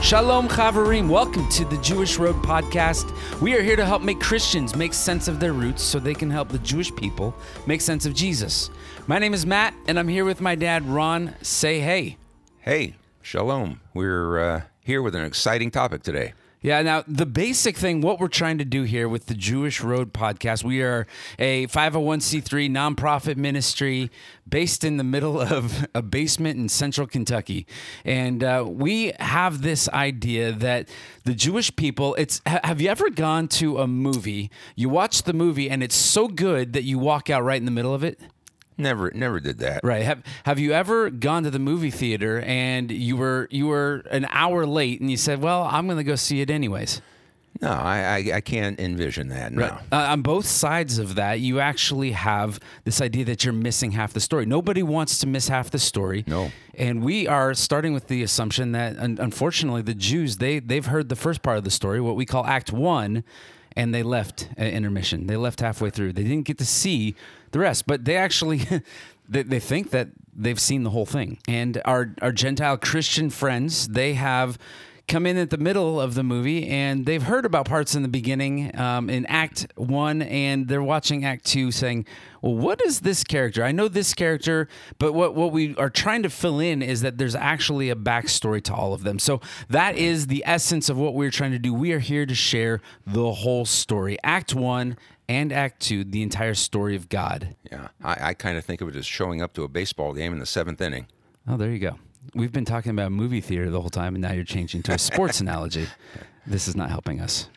Shalom Chavarim, welcome to the Jewish Road podcast. We are here to help make Christians make sense of their roots so they can help the Jewish people make sense of Jesus. My name is Matt, and I'm here with my dad, Ron. Say hey. Hey, shalom. We're uh, here with an exciting topic today. Yeah, now the basic thing, what we're trying to do here with the Jewish Road podcast, we are a 501c3 nonprofit ministry based in the middle of a basement in central Kentucky. And uh, we have this idea that the Jewish people, it's ha- have you ever gone to a movie, you watch the movie, and it's so good that you walk out right in the middle of it? Never, never did that. Right. Have Have you ever gone to the movie theater and you were you were an hour late and you said, "Well, I'm going to go see it anyways." No, I, I, I can't envision that. No. Uh, on both sides of that, you actually have this idea that you're missing half the story. Nobody wants to miss half the story. No. And we are starting with the assumption that, un- unfortunately, the Jews they they've heard the first part of the story, what we call Act One, and they left at intermission. They left halfway through. They didn't get to see the rest, but they actually they, they think that they've seen the whole thing. And our our Gentile Christian friends, they have come in at the middle of the movie and they've heard about parts in the beginning um, in act one and they're watching act two saying well what is this character? I know this character but what, what we are trying to fill in is that there's actually a backstory to all of them. So that is the essence of what we're trying to do. We are here to share the whole story act one and act two the entire story of god. Yeah, I, I kind of think of it as showing up to a baseball game in the seventh inning. oh there you go we've been talking about movie theater the whole time and now you're changing to a sports analogy this is not helping us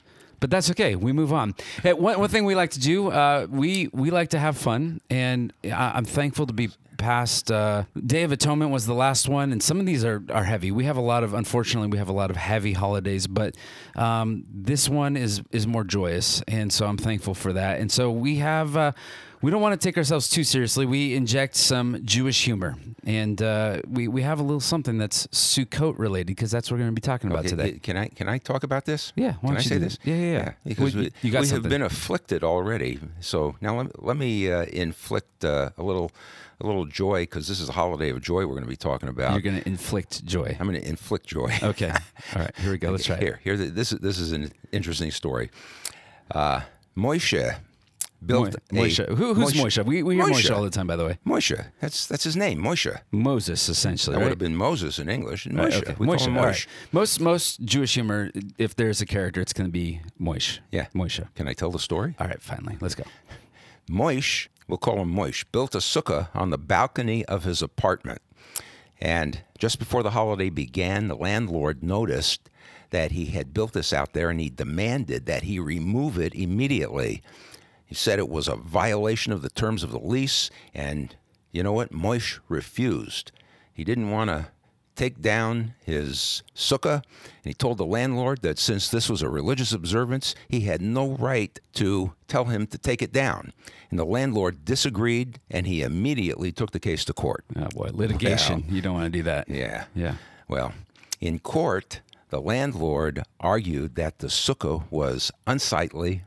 but that's okay. We move on. Hey, one, one thing we like to do, uh, we we like to have fun, and I, I'm thankful to be past. Uh, Day of Atonement was the last one, and some of these are are heavy. We have a lot of, unfortunately, we have a lot of heavy holidays, but um, this one is is more joyous, and so I'm thankful for that. And so we have. Uh, we don't want to take ourselves too seriously. We inject some Jewish humor, and uh, we we have a little something that's Sukkot related because that's what we're going to be talking about Okay, today. Can I can I talk about this? Yeah, why Can don't I you say this? that? Yeah, yeah, yeah. because we, you got we have been afflicted already. So now let, let me uh, inflict uh, a little a little joy because this is a holiday of joy we're going to be talking about. You're going to inflict joy. I'm going to inflict joy. Okay. All right. Here we go. Let's try it. Here, here. This is this is an interesting story. Uh, Moshe built Mo-. Who, who's Moshe? We, we hear Moshe. all the time, by the way. Moshe. That's that's his name, Moshe. Moses, essentially. That right? would have been Moses in English. Moshe. Right, okay. We call him all Moshe. right. Most most Jewish humor, if there's a character, it's going to be Moish. Yeah. Moshe. Can I tell the story? All right. Finally, let's go. Moish, we'll call him Moish, built a sukkah on the balcony of his apartment. And just before the holiday began, the landlord noticed that he had built this out there and he demanded that he remove it immediately. He said it was a violation of the terms of the lease, and you know what? Moish refused. He didn't want to take down his sukkah, and he told the landlord that since this was a religious observance, he had no right to tell him to take it down. And the landlord disagreed, and he immediately took the case to court. Oh boy, litigation. You don't want to do that. Yeah. Yeah. Well, in court, the landlord argued that the sukkah was unsightly,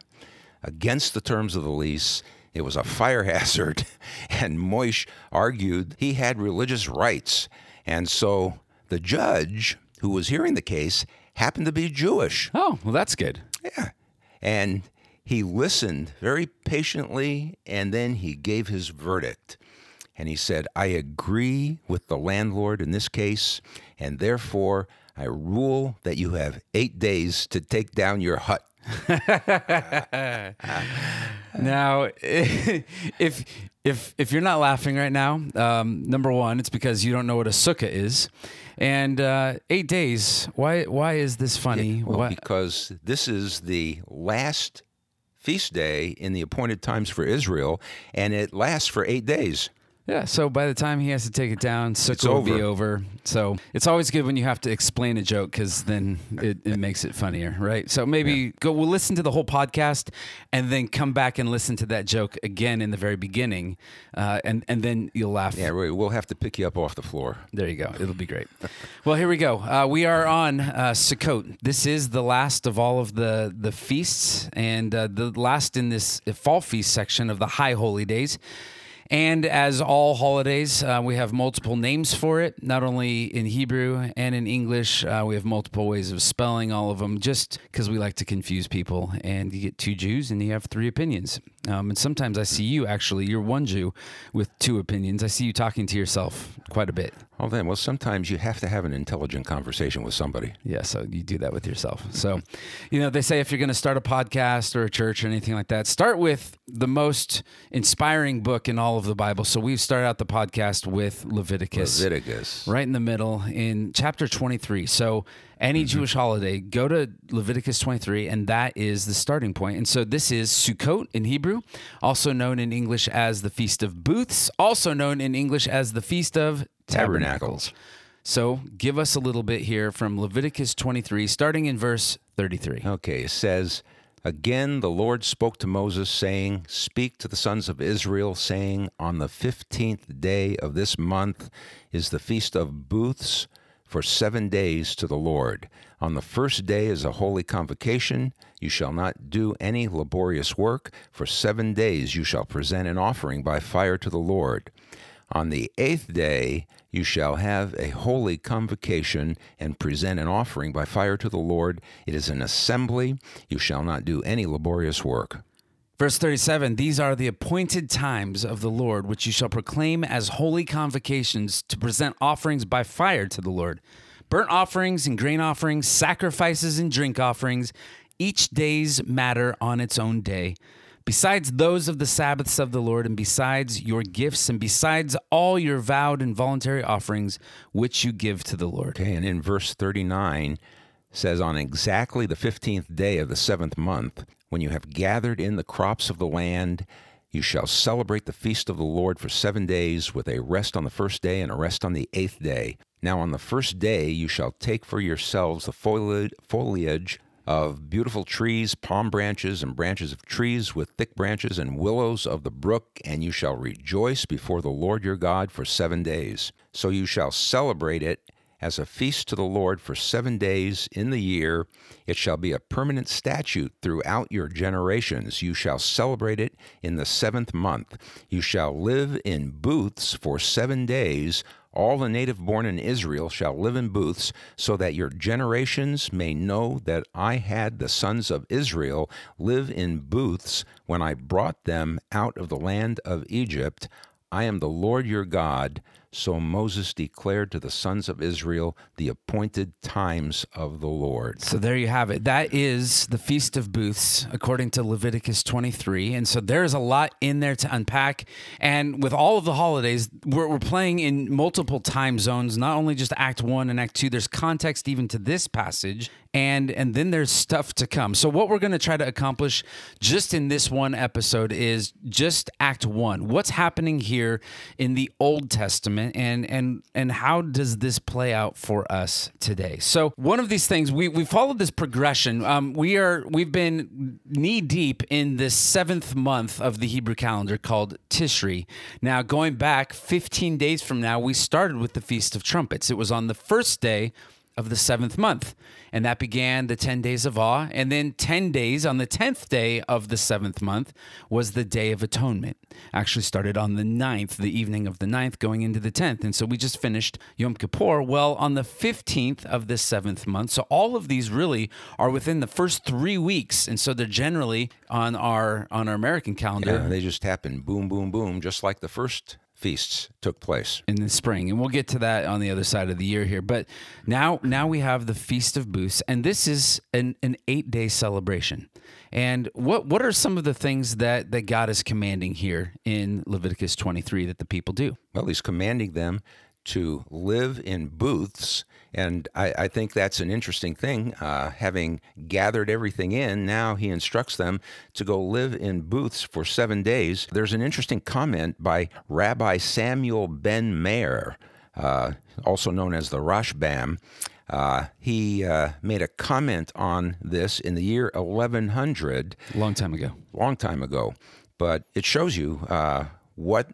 against the terms of the lease. It was a fire hazard, and Moish argued he had religious rights. And so the judge who was hearing the case happened to be Jewish. Oh well, that's good. Yeah. And he listened very patiently and then he gave his verdict. And he said, I agree with the landlord in this case, and therefore I rule that you have eight days to take down your hut. Now, if if if you're not laughing right now, um, number one, it's because you don't know what a sukkah is, and uh, eight days. Why why is this funny? Well, Why- because this is the last feast day in the appointed times for Israel, and it lasts for eight days. Yeah, so by the time he has to take it down, Sukkah will be over. So it's always good when you have to explain a joke because then it, it makes it funnier, right? So maybe go. We'll listen to the whole podcast and then come back and listen to that joke again in the very beginning, uh, and and then you'll laugh. Yeah, we- we'll have to pick you up off the floor. There you go. It'll be great. well, here we go. Uh, we are on uh, Sukkot. This is the last of all of the the feasts, and uh, the last in this fall feast section of the High Holy Days. And as all holidays, uh, we have multiple names for it, not only in Hebrew and in English. Uh, we have multiple ways of spelling all of them just because we like to confuse people. And you get two Jews and you have three opinions. Um, and sometimes I see you actually, you're one Jew with two opinions. I see you talking to yourself quite a bit. Oh, then, well, sometimes you have to have an intelligent conversation with somebody. Yeah, so you do that with yourself. So, you know, they say if you're going to start a podcast or a church or anything like that, start with the most inspiring book in all of the Bible. So we've started out the podcast with Leviticus. Leviticus. Right in the middle in chapter 23. So any mm-hmm. Jewish holiday, go to Leviticus 23, and that is the starting point. And so this is Sukkot in Hebrew, also known in English as the Feast of Booths, also known in English as the Feast of Tabernacles. So give us a little bit here from Leviticus 23, starting in verse 33. Okay, it says, Again, the Lord spoke to Moses, saying, Speak to the sons of Israel, saying, On the fifteenth day of this month is the feast of booths for seven days to the Lord. On the first day is a holy convocation. You shall not do any laborious work. For seven days you shall present an offering by fire to the Lord. On the eighth day you shall have a holy convocation and present an offering by fire to the Lord. It is an assembly. You shall not do any laborious work. Verse 37 These are the appointed times of the Lord, which you shall proclaim as holy convocations to present offerings by fire to the Lord burnt offerings and grain offerings, sacrifices and drink offerings, each day's matter on its own day besides those of the Sabbaths of the Lord, and besides your gifts, and besides all your vowed and voluntary offerings which you give to the Lord. Okay, and in verse 39 says, On exactly the 15th day of the seventh month, when you have gathered in the crops of the land, you shall celebrate the feast of the Lord for seven days, with a rest on the first day and a rest on the eighth day. Now, on the first day, you shall take for yourselves the foliage of beautiful trees, palm branches, and branches of trees with thick branches, and willows of the brook, and you shall rejoice before the Lord your God for seven days. So you shall celebrate it as a feast to the Lord for seven days in the year. It shall be a permanent statute throughout your generations. You shall celebrate it in the seventh month. You shall live in booths for seven days all the native born in Israel shall live in booths, so that your generations may know that I had the sons of Israel live in booths when I brought them out of the land of Egypt. I am the Lord your God. So Moses declared to the sons of Israel the appointed times of the Lord. So there you have it. That is the Feast of Booths, according to Leviticus 23. And so there's a lot in there to unpack. And with all of the holidays, we're, we're playing in multiple time zones, not only just Act 1 and Act 2, there's context even to this passage and and then there's stuff to come. So what we're going to try to accomplish just in this one episode is just act 1. What's happening here in the Old Testament and and and how does this play out for us today? So one of these things we we followed this progression. Um, we are we've been knee deep in the seventh month of the Hebrew calendar called Tishri. Now going back 15 days from now, we started with the Feast of Trumpets. It was on the first day of the seventh month. And that began the 10 days of awe. And then 10 days on the 10th day of the seventh month was the Day of Atonement. Actually started on the 9th, the evening of the 9th, going into the 10th. And so we just finished Yom Kippur. Well, on the 15th of the seventh month. So all of these really are within the first three weeks. And so they're generally on our on our American calendar. Yeah, they just happen boom, boom, boom, just like the first feasts took place in the spring and we'll get to that on the other side of the year here but now now we have the feast of booths and this is an, an eight day celebration and what what are some of the things that that god is commanding here in leviticus 23 that the people do well he's commanding them to live in booths. And I, I think that's an interesting thing. Uh, having gathered everything in, now he instructs them to go live in booths for seven days. There's an interesting comment by Rabbi Samuel Ben Meir, uh, also known as the Rashbam. Uh, he uh, made a comment on this in the year 1100. Long time ago. Long time ago. But it shows you uh, what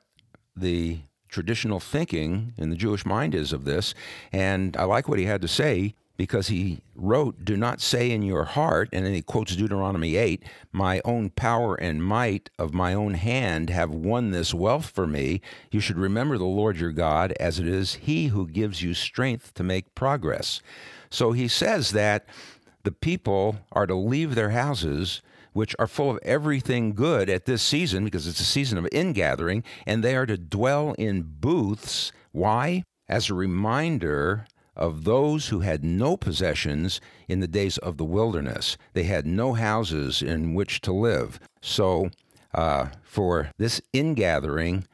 the traditional thinking in the Jewish mind is of this. And I like what he had to say because he wrote, Do not say in your heart, and then he quotes Deuteronomy 8, My own power and might of my own hand have won this wealth for me. You should remember the Lord your God, as it is he who gives you strength to make progress. So he says that the people are to leave their houses which are full of everything good at this season because it's a season of ingathering, and they are to dwell in booths. Why? As a reminder of those who had no possessions in the days of the wilderness. They had no houses in which to live. So, uh, for this ingathering,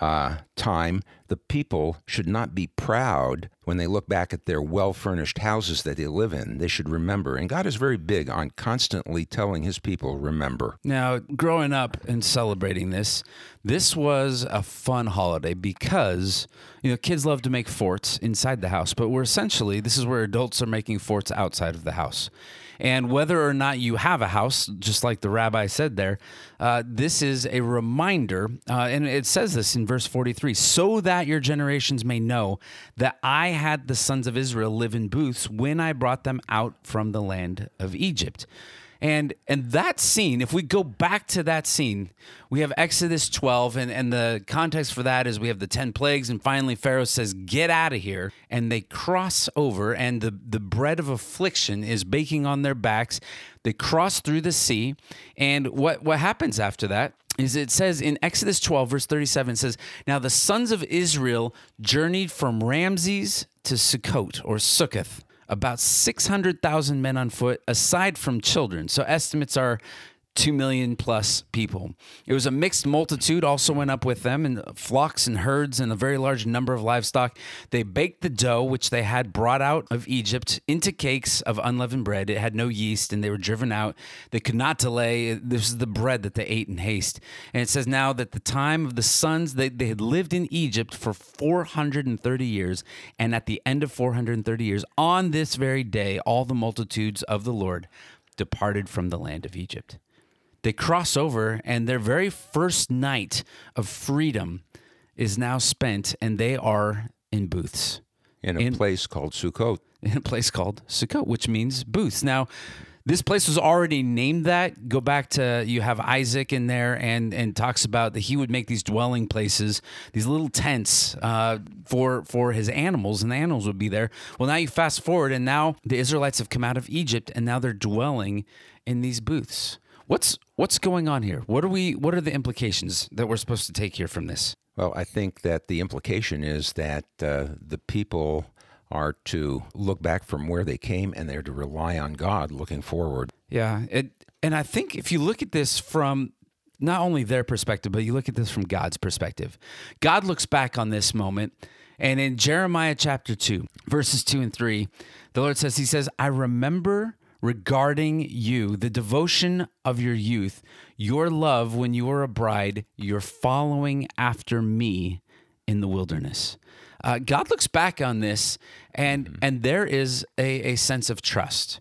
uh, time, the people should not be proud when they look back at their well furnished houses that they live in. They should remember. And God is very big on constantly telling his people, remember. Now, growing up and celebrating this, this was a fun holiday because, you know, kids love to make forts inside the house, but we're essentially, this is where adults are making forts outside of the house. And whether or not you have a house, just like the rabbi said there, uh, this is a reminder. Uh, and it says this in verse 43 so that your generations may know that I had the sons of Israel live in booths when I brought them out from the land of Egypt. And and that scene, if we go back to that scene, we have Exodus 12, and, and the context for that is we have the 10 plagues, and finally Pharaoh says, Get out of here. And they cross over, and the, the bread of affliction is baking on their backs. They cross through the sea. And what, what happens after that? is it says in Exodus 12, verse 37, it says, Now the sons of Israel journeyed from Ramses to Sukkot or Sukkoth about 600,000 men on foot, aside from children. So estimates are 2 million plus people. It was a mixed multitude, also went up with them, and flocks and herds and a very large number of livestock. They baked the dough, which they had brought out of Egypt, into cakes of unleavened bread. It had no yeast, and they were driven out. They could not delay. This is the bread that they ate in haste. And it says now that the time of the sons, they, they had lived in Egypt for 430 years, and at the end of 430 years, on this very day, all the multitudes of the Lord departed from the land of Egypt they cross over, and their very first night of freedom is now spent, and they are in booths in a in, place called Sukkot. In a place called Sukkot, which means booths. Now, this place was already named that. Go back to you have Isaac in there, and and talks about that he would make these dwelling places, these little tents uh, for for his animals, and the animals would be there. Well, now you fast forward, and now the Israelites have come out of Egypt, and now they're dwelling in these booths. What's what's going on here? What are we? What are the implications that we're supposed to take here from this? Well, I think that the implication is that uh, the people are to look back from where they came and they're to rely on God looking forward. Yeah, it, and I think if you look at this from not only their perspective, but you look at this from God's perspective, God looks back on this moment. And in Jeremiah chapter 2, verses 2 and 3, the Lord says, He says, I remember regarding you, the devotion of your youth, your love when you were a bride, your following after me in the wilderness. Uh, God looks back on this, and mm-hmm. and there is a, a sense of trust.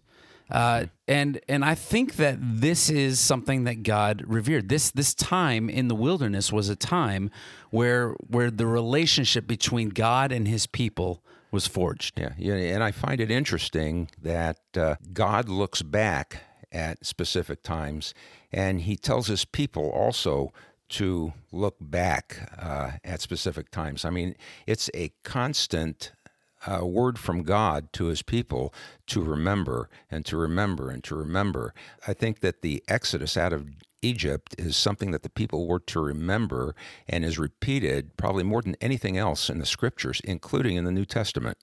Uh, and and I think that this is something that God revered. This this time in the wilderness was a time where where the relationship between God and His people was forged. Yeah, yeah, and I find it interesting that uh, God looks back at specific times, and He tells His people also to look back uh, at specific times. I mean, it's a constant uh, word from God to his people to remember and to remember and to remember. I think that the exodus out of Egypt is something that the people were to remember and is repeated probably more than anything else in the scriptures, including in the New Testament.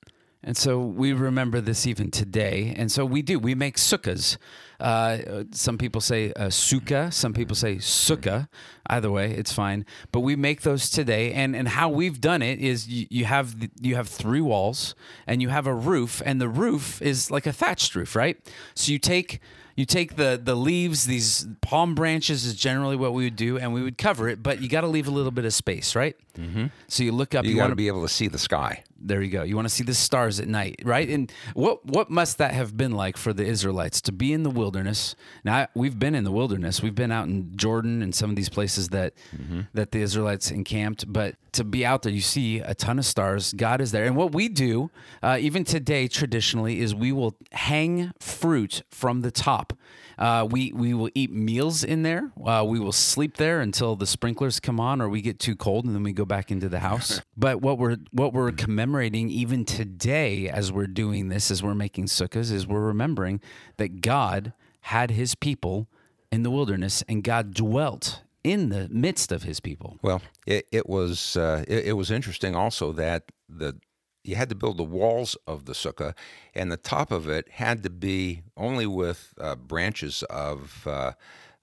And so we remember this even today. And so we do. We make sukkahs. Uh, some people say uh, sukkah. Some people say sukkah. Either way, it's fine. But we make those today. And and how we've done it is you, you have you have three walls and you have a roof, and the roof is like a thatched roof, right? So you take you take the the leaves, these palm branches is generally what we would do, and we would cover it, but you got to leave a little bit of space, right? Mm-hmm. So you look up. You, you got to be able to see the sky. There you go. You want to see the stars at night, right? And what what must that have been like for the Israelites to be in the wilderness? wilderness. Now we've been in the wilderness. We've been out in Jordan and some of these places that that the Israelites encamped. But to be out there, you see a ton of stars. God is there, and what we do, uh, even today, traditionally, is we will hang fruit from the top. Uh, we we will eat meals in there. Uh, we will sleep there until the sprinklers come on, or we get too cold, and then we go back into the house. but what we're what we're commemorating even today, as we're doing this, as we're making sukkahs, is we're remembering that God had His people in the wilderness, and God dwelt in the midst of His people. Well, it, it was uh, it, it was interesting also that the you had to build the walls of the sukkah, and the top of it had to be only with uh, branches of uh,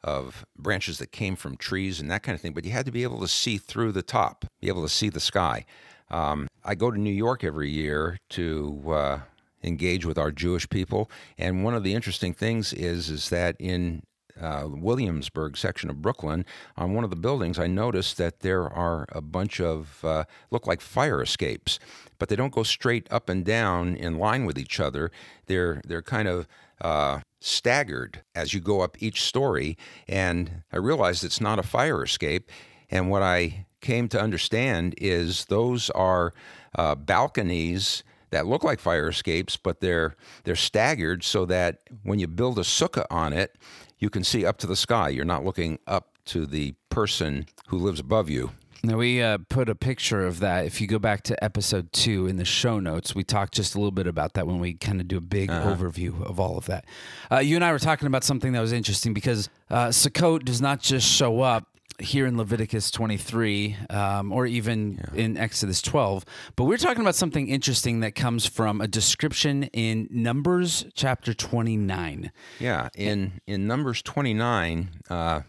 of branches that came from trees and that kind of thing. But you had to be able to see through the top, be able to see the sky. Um, I go to New York every year to uh, engage with our Jewish people, and one of the interesting things is is that in uh, Williamsburg section of Brooklyn, on one of the buildings, I noticed that there are a bunch of uh, look like fire escapes, but they don't go straight up and down in line with each other. They're they're kind of uh, staggered as you go up each story, and I realized it's not a fire escape. And what I came to understand is those are uh, balconies that look like fire escapes, but they're they're staggered so that when you build a sukkah on it, you can see up to the sky. You're not looking up to the person who lives above you. Now we uh, put a picture of that. If you go back to episode two in the show notes, we talked just a little bit about that when we kind of do a big overview of all of that. Uh, you and I were talking about something that was interesting because uh, Sukkot does not just show up here in Leviticus 23 um, or even in Exodus 12, but we're talking about something interesting that comes from a description in Numbers chapter 29. Yeah, in in Numbers 29, uh,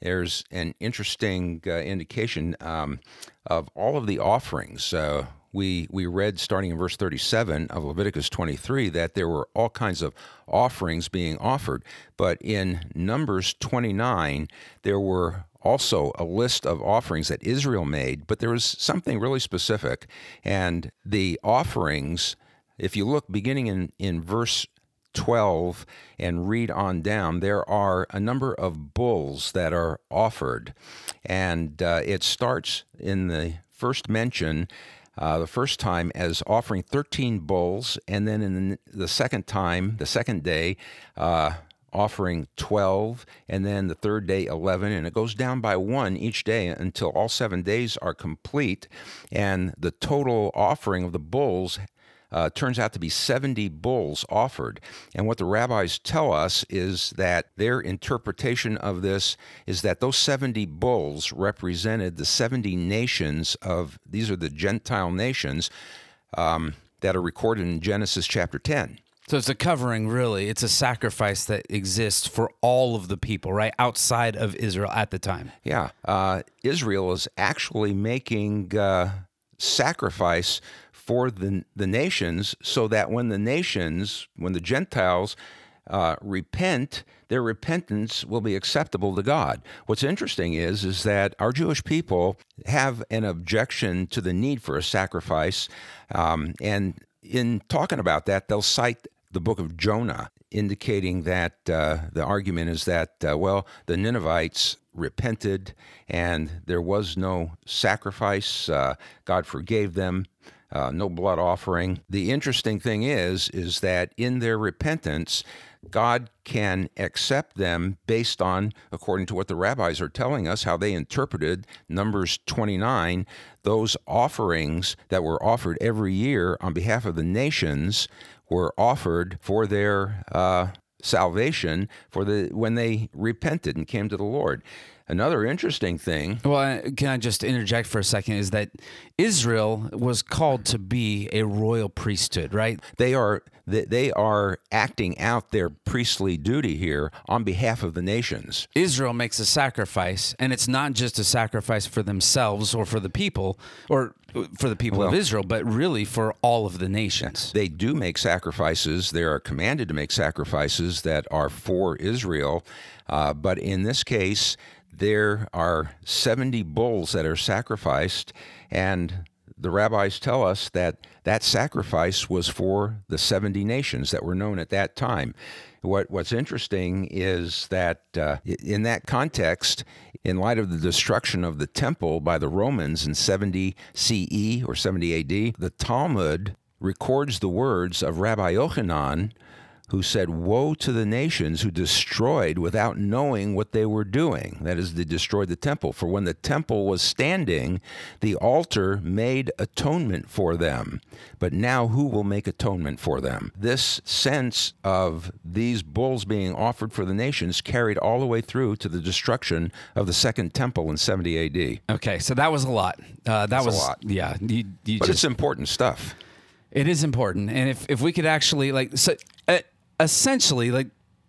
there's an interesting uh, indication um, of all of the offerings. Uh, we we read starting in verse 37 of Leviticus 23 that there were all kinds of offerings being offered, but in Numbers 29 there were also a list of offerings that Israel made, but there was something really specific, and the offerings. If you look beginning in, in verse 12 and read on down, there are a number of bulls that are offered. And uh, it starts in the first mention, uh, the first time, as offering 13 bulls, and then in the second time, the second day, uh, offering 12, and then the third day 11, and it goes down by one each day until all seven days are complete. And the total offering of the bulls uh, turns out to be 70 bulls offered. And what the rabbis tell us is that their interpretation of this is that those 70 bulls represented the 70 nations of, these are the Gentile nations um, that are recorded in Genesis chapter 10. So it's a covering, really. It's a sacrifice that exists for all of the people, right? Outside of Israel at the time. Yeah. Uh, Israel is actually making uh, sacrifice for the, the nations so that when the nations, when the Gentiles uh, repent, their repentance will be acceptable to God. What's interesting is is that our Jewish people have an objection to the need for a sacrifice, um, and in talking about that, they'll cite the book of Jonah, indicating that uh, the argument is that uh, well, the Ninevites repented and there was no sacrifice. Uh, God forgave them. Uh, no blood offering. The interesting thing is, is that in their repentance, God can accept them based on, according to what the rabbis are telling us, how they interpreted Numbers 29, those offerings that were offered every year on behalf of the nations were offered for their uh, salvation for the when they repented and came to the Lord. Another interesting thing. Well, can I just interject for a second? Is that Israel was called to be a royal priesthood, right? They are they are acting out their priestly duty here on behalf of the nations. Israel makes a sacrifice, and it's not just a sacrifice for themselves or for the people or for the people of Israel, but really for all of the nations. They do make sacrifices. They are commanded to make sacrifices that are for Israel. Uh, but in this case, there are 70 bulls that are sacrificed, and the rabbis tell us that that sacrifice was for the 70 nations that were known at that time. What, what's interesting is that uh, in that context, in light of the destruction of the temple by the Romans in 70 CE or 70 AD, the Talmud records the words of Rabbi Yochanan who said, Woe to the nations who destroyed without knowing what they were doing. That is, they destroyed the temple. For when the temple was standing, the altar made atonement for them. But now who will make atonement for them? This sense of these bulls being offered for the nations carried all the way through to the destruction of the second temple in 70 AD. Okay, so that was a lot. Uh, that That's was a lot. Yeah, you, you but just, it's important stuff. It is important, and if if we could actually like so. Essentially, like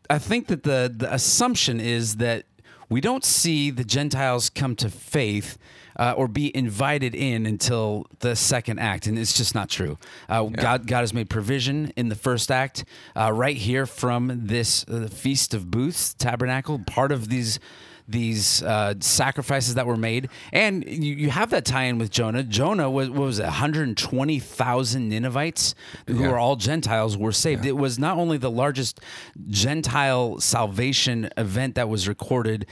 I think that the the assumption is that we don't see the Gentiles come to faith uh, or be invited in until the second act, and it's just not true. Uh, yeah. God God has made provision in the first act, uh, right here from this uh, feast of booths tabernacle. Part of these these uh, sacrifices that were made. And you, you have that tie in with Jonah. Jonah was, what was it, 120,000 Ninevites who yeah. were all Gentiles were saved. Yeah. It was not only the largest Gentile salvation event that was recorded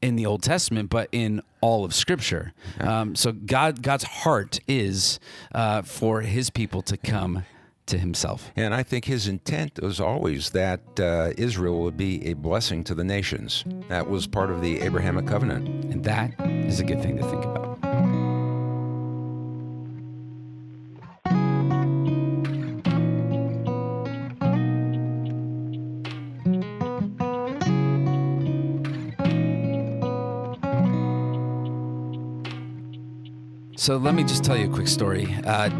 in the Old Testament, but in all of Scripture. Yeah. Um, so God, God's heart is uh, for His people to come to himself. And I think his intent was always that uh, Israel would be a blessing to the nations. That was part of the Abrahamic covenant. And that is a good thing to think about. So let me just tell you a quick story. Uh,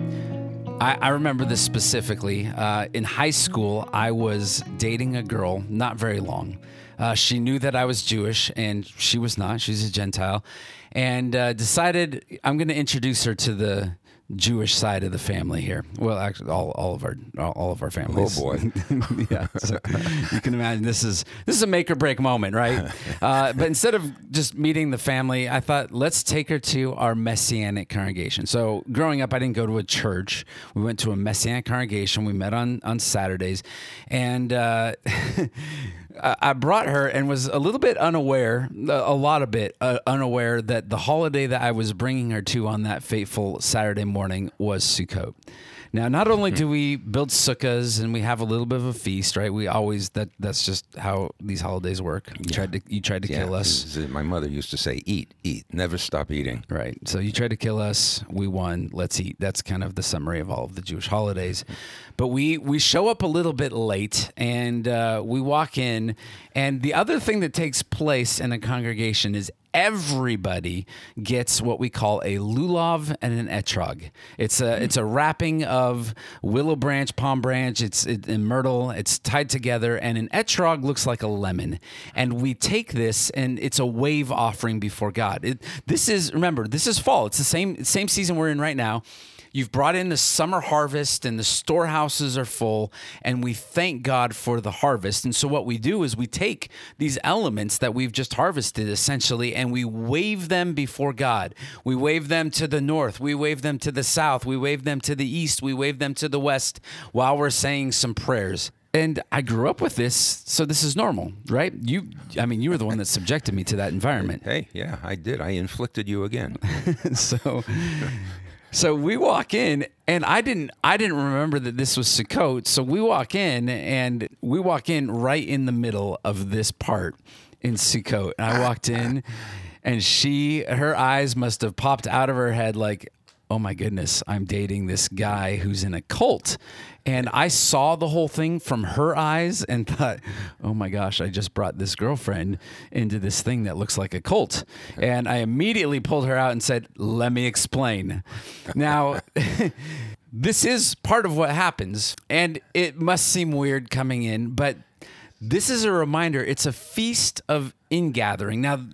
I, I remember this specifically. Uh, in high school, I was dating a girl, not very long. Uh, she knew that I was Jewish, and she was not. She's a Gentile, and uh, decided I'm going to introduce her to the Jewish side of the family here. Well, actually, all, all of our all of our families. Oh boy, yeah. So you can imagine this is this is a make or break moment, right? Uh, but instead of just meeting the family, I thought let's take her to our messianic congregation. So growing up, I didn't go to a church. We went to a messianic congregation. We met on on Saturdays, and. Uh, I brought her and was a little bit unaware, a lot of bit uh, unaware that the holiday that I was bringing her to on that fateful Saturday morning was Sukkot. Now, not only do we build sukkahs and we have a little bit of a feast, right? We always that that's just how these holidays work. You yeah. tried to you tried to yeah. kill us. My mother used to say, "Eat, eat, never stop eating." Right. So you tried to kill us. We won. Let's eat. That's kind of the summary of all of the Jewish holidays. But we we show up a little bit late, and uh, we walk in. And the other thing that takes place in a congregation is everybody gets what we call a lulav and an etrog. It's a it's a wrapping of willow branch, palm branch, it's it, and myrtle. It's tied together, and an etrog looks like a lemon. And we take this, and it's a wave offering before God. It, this is remember, this is fall. It's the same same season we're in right now. You've brought in the summer harvest and the storehouses are full, and we thank God for the harvest. And so, what we do is we take these elements that we've just harvested essentially and we wave them before God. We wave them to the north, we wave them to the south, we wave them to the east, we wave them to the west while we're saying some prayers and I grew up with this, so this is normal, right? You, I mean, you were the one that subjected me to that environment. Hey, yeah, I did. I inflicted you again. so, so we walk in, and I didn't I didn't remember that this was Sukkot. So we walk in, and we walk in right in the middle of this part in Sukkot. And I walked in, and she her eyes must have popped out of her head like, oh my goodness, I'm dating this guy who's in a cult. And I saw the whole thing from her eyes and thought, oh my gosh, I just brought this girlfriend into this thing that looks like a cult. And I immediately pulled her out and said, let me explain. Now, this is part of what happens. And it must seem weird coming in, but this is a reminder it's a feast of ingathering. Now,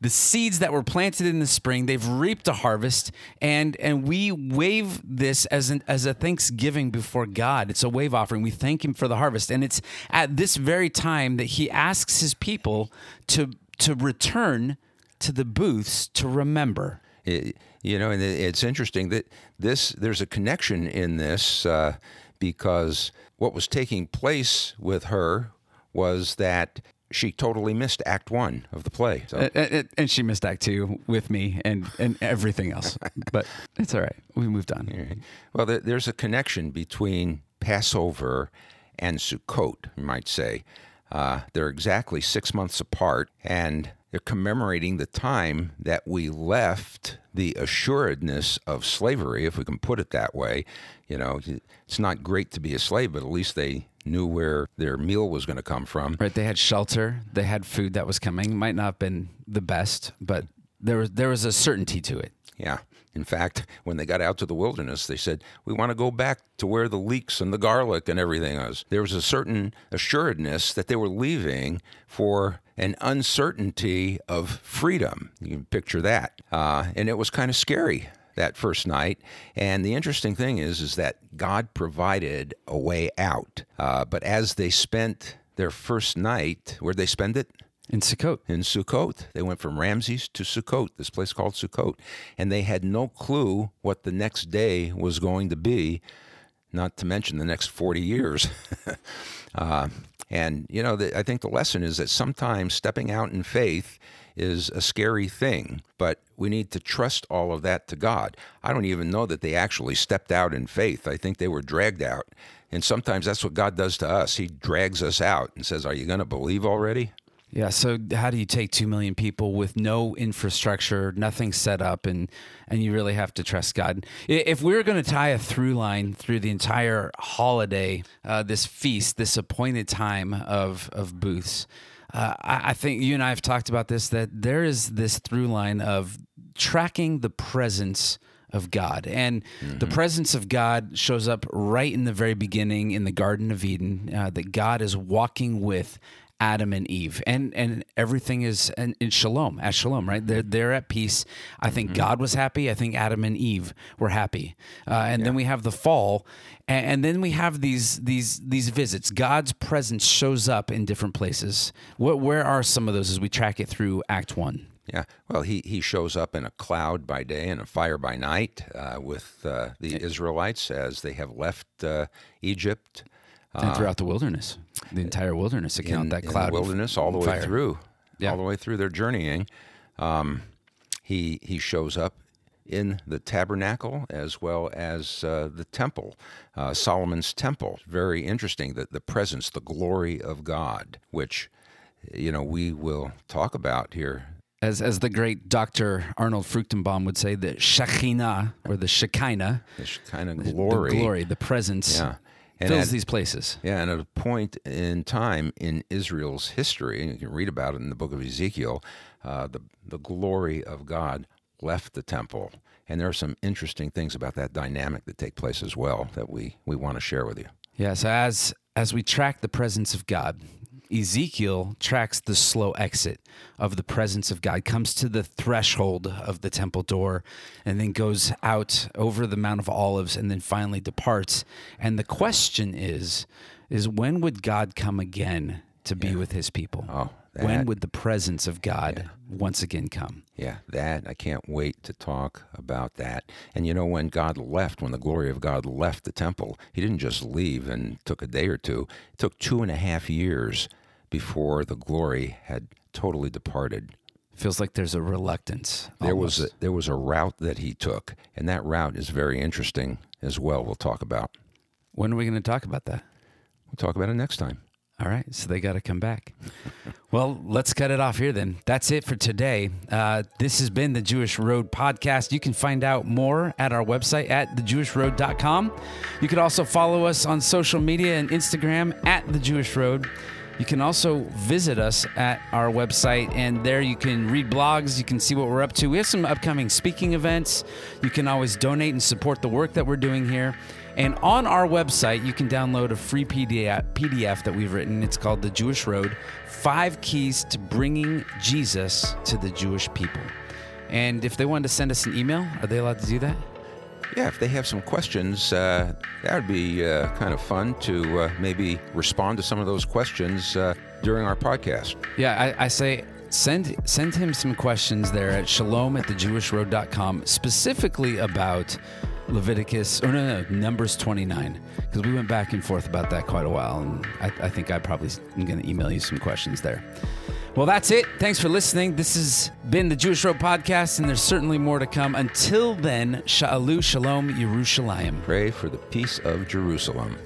the seeds that were planted in the spring, they've reaped a harvest, and and we wave this as an as a thanksgiving before God. It's a wave offering. We thank Him for the harvest, and it's at this very time that He asks His people to to return to the booths to remember. It, You know, and it's interesting that this there's a connection in this uh, because what was taking place with her was that she totally missed Act One of the play. So, And, and- she missed Act Two with me and, and everything else. But it's all right. We moved on. well, there, there's a connection between Passover and Sukkot, you might say. Uh, they're exactly six months apart, and they're commemorating the time that we left the assuredness of slavery, if we can put it that way. You know, it's not great to be a slave, but at least they knew where their meal was going to come from. Right? They had shelter. They had food that was coming. Might not have been the best, but there was there was a certainty to it. Yeah. In fact, when they got out to the wilderness, they said, We want to go back to where the leeks and the garlic and everything was. There was a certain assuredness that they were leaving for an uncertainty of freedom. You can picture that. Uh, and it was kind of scary that first night. And the interesting thing is, is that God provided a way out. Uh, but as they spent their first night, where'd they spend it? In Sukkot. in Sukkot. They went from Ramses to Sukkot, this place called Sukkot. And they had no clue what the next day was going to be, not to mention the next 40 years. uh, and, you know, the, I think the lesson is that sometimes stepping out in faith is a scary thing, but we need to trust all of that to God. I don't even know that they actually stepped out in faith. I think they were dragged out. And sometimes that's what God does to us. He drags us out and says, Are you going to believe already? Yeah. So how do you take two million people with no infrastructure, nothing set up, and and you really have to trust God? If we are going to tie a through line through the entire holiday, uh, this feast, this appointed time of of booths, uh, I, I think you and I have talked about this. That there is this through line of tracking the presence of God. And the presence of God shows up right in the very beginning in the Garden of Eden, uh, that God is walking with Adam and Eve, and and everything is in, in shalom, at shalom, right? They're they're at peace. I think God was happy. I think Adam and Eve were happy, uh, and then we have the fall, and, and then we have these these these visits. God's presence shows up in different places. What where are some of those as we track it through Act One? Yeah, well, he, he shows up in a cloud by day and a fire by night uh, with uh, the Israelites as they have left uh, Egypt and throughout the wilderness, the entire wilderness account in, that cloud the wilderness all the way fire. through, Yeah. all the way through their journeying. Um, he he shows up in the tabernacle as well as uh, the temple, uh, Solomon's temple. Very interesting that the presence, the glory of God, which you know we will talk about here As as the great Dr. Arnold Fruchtenbaum would say, the Shekinah or the Shekinah, this kind of the glory. glory, the presence Yeah. And fills at- these places. Yeah, and at a point in time in Israel's history, and you can read about it in the book of Ezekiel, uh, the the glory of God left the temple, and there are some interesting things about that dynamic that take place as well that we we want to share with you. Yeah, so as as we track the presence of God, Ezekiel tracks the slow exit of the presence of God, comes to the threshold of the temple door, and then goes out over the Mount of Olives and then finally departs. And the question is, is when would God come again to be with his people? Oh, when would the presence of God once again come? Yeah, that I can't wait to talk about that. And you know, when God left, when the glory of God left the temple, He didn't just leave and took a day or two. It took two and a half years before the glory had totally departed. Feels like there's a reluctance. There was a, there was a route that he took, and that route is very interesting as well. We'll talk about. when are we going to talk about that? We'll talk about it next time. All right, so they got to come back. well, let's cut it off here then. That's it for today. Uh, this has been the Jewish Road podcast. You can find out more at our website at thejewishroad.com. You can also follow us on social media and Instagram at the Jewish Road. You can also visit us at our website, and there you can read blogs. You can see what we're up to. We have some upcoming speaking events. You can always donate and support the work that we're doing here. And on our website, you can download a free PDF, that we've written. It's called The Jewish Road Five Keys to Bringing Jesus to the Jewish People. And if they wanted to send us an email, are they allowed to do that? Yeah, if they have some questions, uh, that would be uh, kind of fun to uh, maybe respond to some of those questions uh, during our podcast. Yeah, I, I say send send him some questions there at shalom at thejewishroad.com, specifically about Leviticus, or no, no, Numbers 29, because we went back and forth about that quite a while, and I, I think I probably am going to email you some questions there. Well, that's it. Thanks for listening. This has been the Jewish Road Podcast, and there's certainly more to come. Until then, Sha'alu Shalom Yerushalayim. Pray for the peace of Jerusalem.